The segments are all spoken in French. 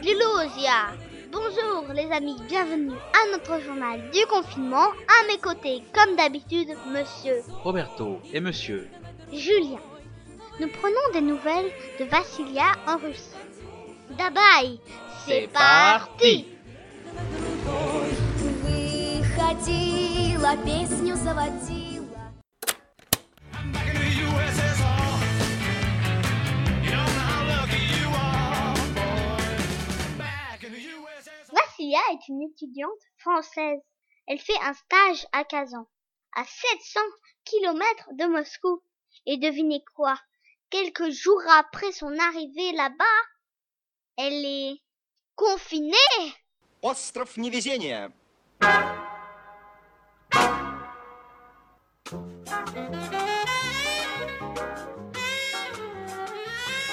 Lulosia Bonjour les amis, bienvenue à notre journal du confinement. À mes côtés, comme d'habitude, monsieur Roberto et monsieur Julien. Nous prenons des nouvelles de Vassilia en Russie. Dabay, c'est parti est une étudiante française. Elle fait un stage à Kazan, à 700 km de Moscou. Et devinez quoi Quelques jours après son arrivée là-bas, elle est confinée. Остров невезения.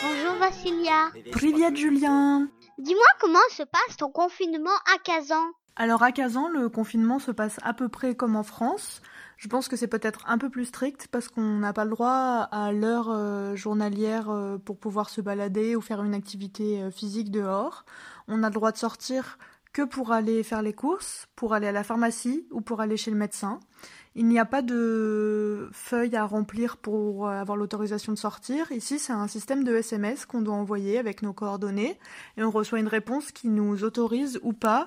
Bonjour Vassilia. Priviat Julien Dis-moi comment se passe ton confinement à Kazan Alors à Kazan, le confinement se passe à peu près comme en France. Je pense que c'est peut-être un peu plus strict parce qu'on n'a pas le droit à l'heure euh, journalière euh, pour pouvoir se balader ou faire une activité euh, physique dehors. On a le droit de sortir que pour aller faire les courses, pour aller à la pharmacie ou pour aller chez le médecin. Il n'y a pas de feuille à remplir pour avoir l'autorisation de sortir. Ici, c'est un système de SMS qu'on doit envoyer avec nos coordonnées et on reçoit une réponse qui nous autorise ou pas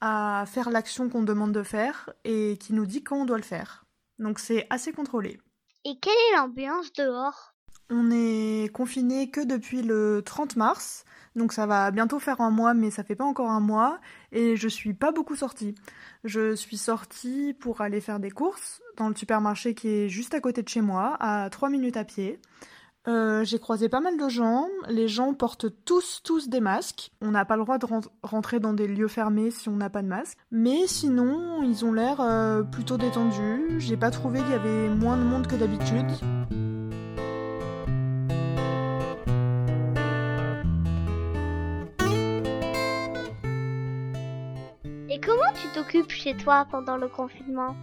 à faire l'action qu'on demande de faire et qui nous dit quand on doit le faire. Donc c'est assez contrôlé. Et quelle est l'ambiance dehors? On est confiné que depuis le 30 mars, donc ça va bientôt faire un mois, mais ça fait pas encore un mois, et je suis pas beaucoup sortie. Je suis sortie pour aller faire des courses dans le supermarché qui est juste à côté de chez moi, à 3 minutes à pied. Euh, j'ai croisé pas mal de gens. Les gens portent tous, tous des masques. On n'a pas le droit de ren- rentrer dans des lieux fermés si on n'a pas de masque. Mais sinon, ils ont l'air euh, plutôt détendus. J'ai pas trouvé qu'il y avait moins de monde que d'habitude. Chez toi pendant le confinement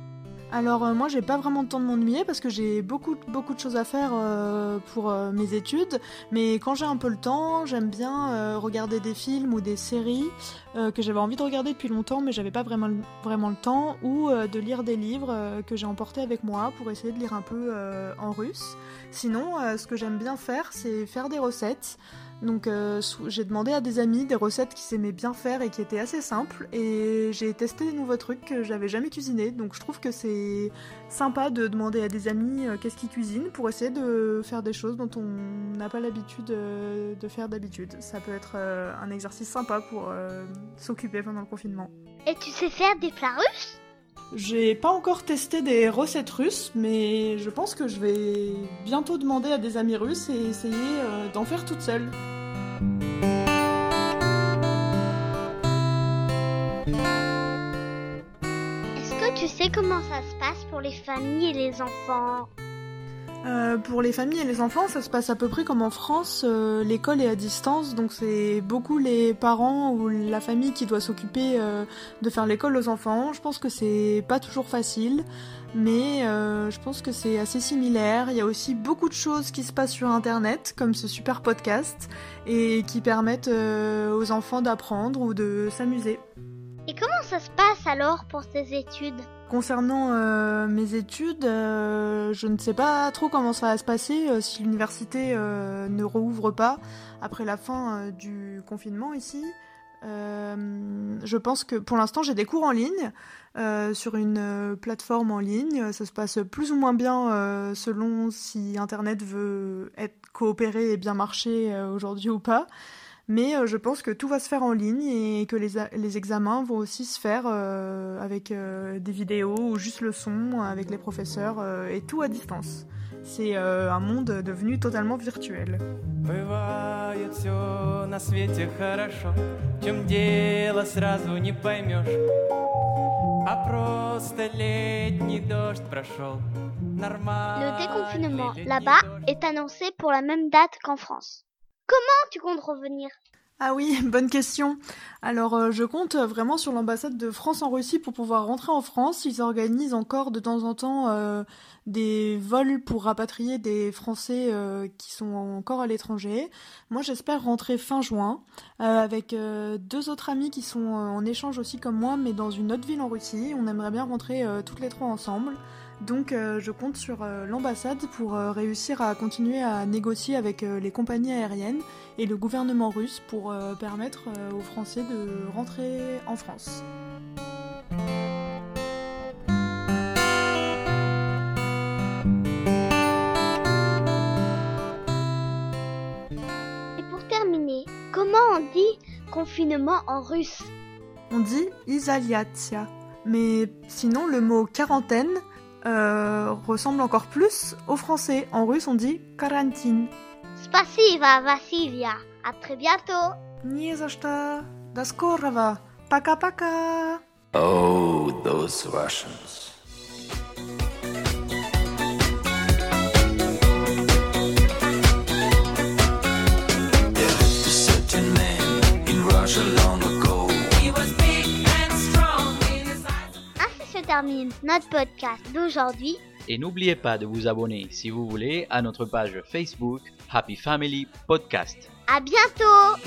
Alors euh, moi j'ai pas vraiment de temps de m'ennuyer parce que j'ai beaucoup beaucoup de choses à faire euh, pour euh, mes études mais quand j'ai un peu le temps j'aime bien regarder des films ou des séries que j'avais envie de regarder depuis longtemps mais j'avais pas vraiment le- vraiment le temps ou de lire des livres que j'ai emportés avec moi pour essayer de lire un peu en russe. Sinon ce que j'aime bien faire c'est faire des recettes. Donc euh, j'ai demandé à des amis des recettes qui s'aimaient bien faire et qui étaient assez simples et j'ai testé des nouveaux trucs que j'avais jamais cuisinés donc je trouve que c'est sympa de demander à des amis euh, qu'est-ce qu'ils cuisinent pour essayer de faire des choses dont on n'a pas l'habitude euh, de faire d'habitude. Ça peut être un exercice sympa pour s'occuper pendant le confinement. Et tu sais faire des plats russes? J'ai pas encore testé des recettes russes, mais je pense que je vais bientôt demander à des amis russes et essayer euh, d'en faire toute seule. Est-ce que tu sais comment ça se passe pour les familles et les enfants? Euh, pour les familles et les enfants, ça se passe à peu près comme en France. euh, L'école est à distance, donc c'est beaucoup les parents ou la famille qui doit s'occuper euh, de faire l'école aux enfants. Je pense que c'est pas toujours facile, mais je pense que c'est assez similaire. Il y a aussi beaucoup de choses qui se passent sur Internet, comme ce super podcast, et qui permettent aux enfants d'apprendre ou de s'amuser. Et comment ça se passe alors pour tes études Concernant euh, mes études, euh, je ne sais pas trop comment ça va se passer euh, si l'université ne rouvre pas après la fin du confinement ici. Je pense que pour l'instant j'ai des cours en ligne sur une plateforme en ligne. Ça se passe plus ou moins bien selon si Internet veut être coopéré et bien marcher aujourd'hui ou pas. Mais euh, je pense que tout va se faire en ligne et que les, a- les examens vont aussi se faire euh, avec euh, des vidéos ou juste le son avec les professeurs euh, et tout à distance. C'est euh, un monde devenu totalement virtuel. Бывает все на свете хорошо, в чем дело сразу не поймешь. А просто летний дождь прошел. Le déconfinement là-bas est annoncé pour la même date qu'en France. Comment tu comptes revenir? Ah oui, bonne question. Alors euh, je compte vraiment sur l'ambassade de France en Russie pour pouvoir rentrer en France. Ils organisent encore de temps en temps euh, des vols pour rapatrier des Français euh, qui sont encore à l'étranger. Moi j'espère rentrer fin juin avec deux autres amis qui sont en échange aussi comme moi mais dans une autre ville en Russie. On aimerait bien rentrer toutes les trois ensemble. Donc je compte sur l'ambassade pour réussir à continuer à négocier avec les compagnies aériennes et le gouvernement russe pour permettre aux Français de rentrer en France. Et pour terminer, comment on dit confinement en russe? On dit izaliatia, mais sinon le mot quarantaine euh, ressemble encore plus au français. En russe, on dit karantine. Spasiba, Vassilia. À très bientôt. Не за что. До скорого. Пока-пока. Oh, those Russians. Termine notre podcast d'aujourd'hui. Et n'oubliez pas de vous abonner si vous voulez à notre page Facebook Happy Family Podcast. À bientôt.